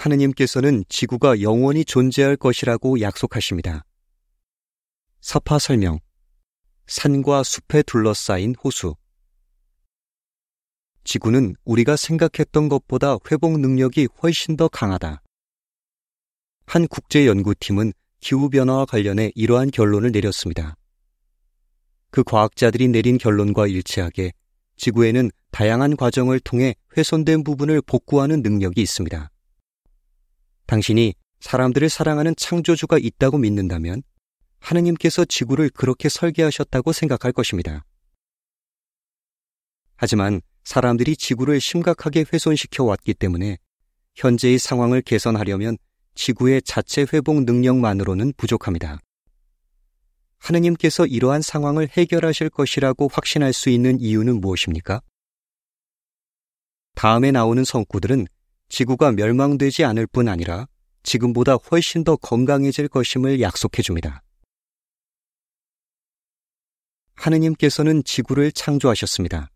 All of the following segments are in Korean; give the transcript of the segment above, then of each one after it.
하느님께서는 지구가 영원히 존재할 것이라고 약속하십니다. 서파 설명. 산과 숲에 둘러싸인 호수. 지구는 우리가 생각했던 것보다 회복 능력이 훨씬 더 강하다. 한 국제연구팀은 기후변화와 관련해 이러한 결론을 내렸습니다. 그 과학자들이 내린 결론과 일치하게 지구에는 다양한 과정을 통해 훼손된 부분을 복구하는 능력이 있습니다. 당신이 사람들을 사랑하는 창조주가 있다고 믿는다면 하느님께서 지구를 그렇게 설계하셨다고 생각할 것입니다. 하지만 사람들이 지구를 심각하게 훼손시켜 왔기 때문에 현재의 상황을 개선하려면 지구의 자체 회복 능력만으로는 부족합니다. 하느님께서 이러한 상황을 해결하실 것이라고 확신할 수 있는 이유는 무엇입니까? 다음에 나오는 성구들은 지구가 멸망되지 않을 뿐 아니라 지금보다 훨씬 더 건강해질 것임을 약속해 줍니다. 하느님께서는 지구를 창조하셨습니다.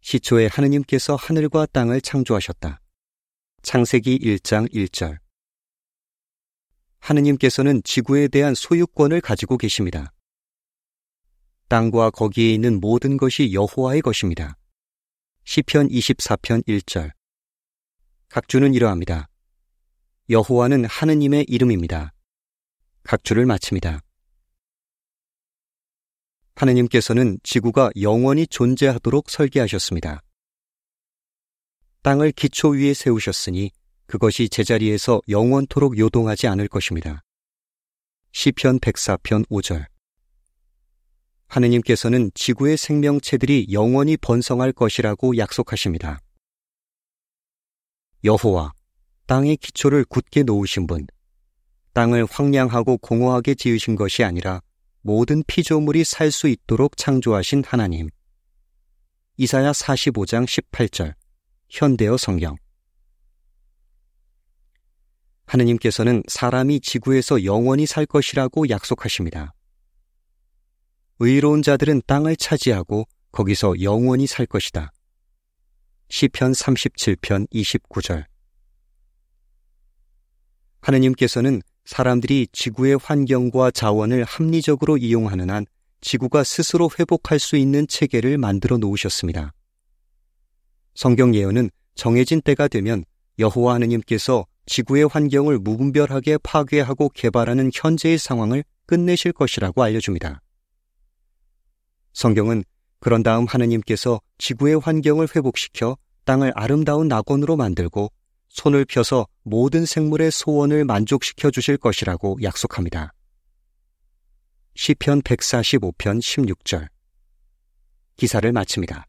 시초에 하느님께서 하늘과 땅을 창조하셨다. 창세기 1장 1절. 하느님께서는 지구에 대한 소유권을 가지고 계십니다. 땅과 거기에 있는 모든 것이 여호와의 것입니다. 시편 24편 1절. 각주는 이러합니다. 여호와는 하느님의 이름입니다. 각주를 마칩니다. 하느님께서는 지구가 영원히 존재하도록 설계하셨습니다. 땅을 기초 위에 세우셨으니 그것이 제자리에서 영원토록 요동하지 않을 것입니다. 시편 104편 5절 하느님께서는 지구의 생명체들이 영원히 번성할 것이라고 약속하십니다. 여호와, 땅의 기초를 굳게 놓으신 분, 땅을 황량하고 공허하게 지으신 것이 아니라 모든 피조물이 살 수 있도록 창조하신 하나님. 이사야 45장 18절 현대어 성경 하느님께서는 사람이 지구에서 영원히 살 것이라고 약속하십니다. 의로운 자들은 땅을 차지하고 거기서 영원히 살 것이다. 시편 37편 29절 하느님께서는 사람들이 지구의 환경과 자원을 합리적으로 이용하는 한 지구가 스스로 회복할 수 있는 체계를 만들어 놓으셨습니다. 성경 예언은 정해진 때가 되면 여호와 하느님께서 지구의 환경을 무분별하게 파괴하고 개발하는 현재의 상황을 끝내실 것이라고 알려줍니다. 성경은 그런 다음 하느님께서 지구의 환경을 회복시켜 땅을 아름다운 낙원으로 만들고 손을 펴서 모든 생물의 소원을 만족시켜 주실 것이라고 약속합니다. 시편 145편 16절 기사를 마칩니다.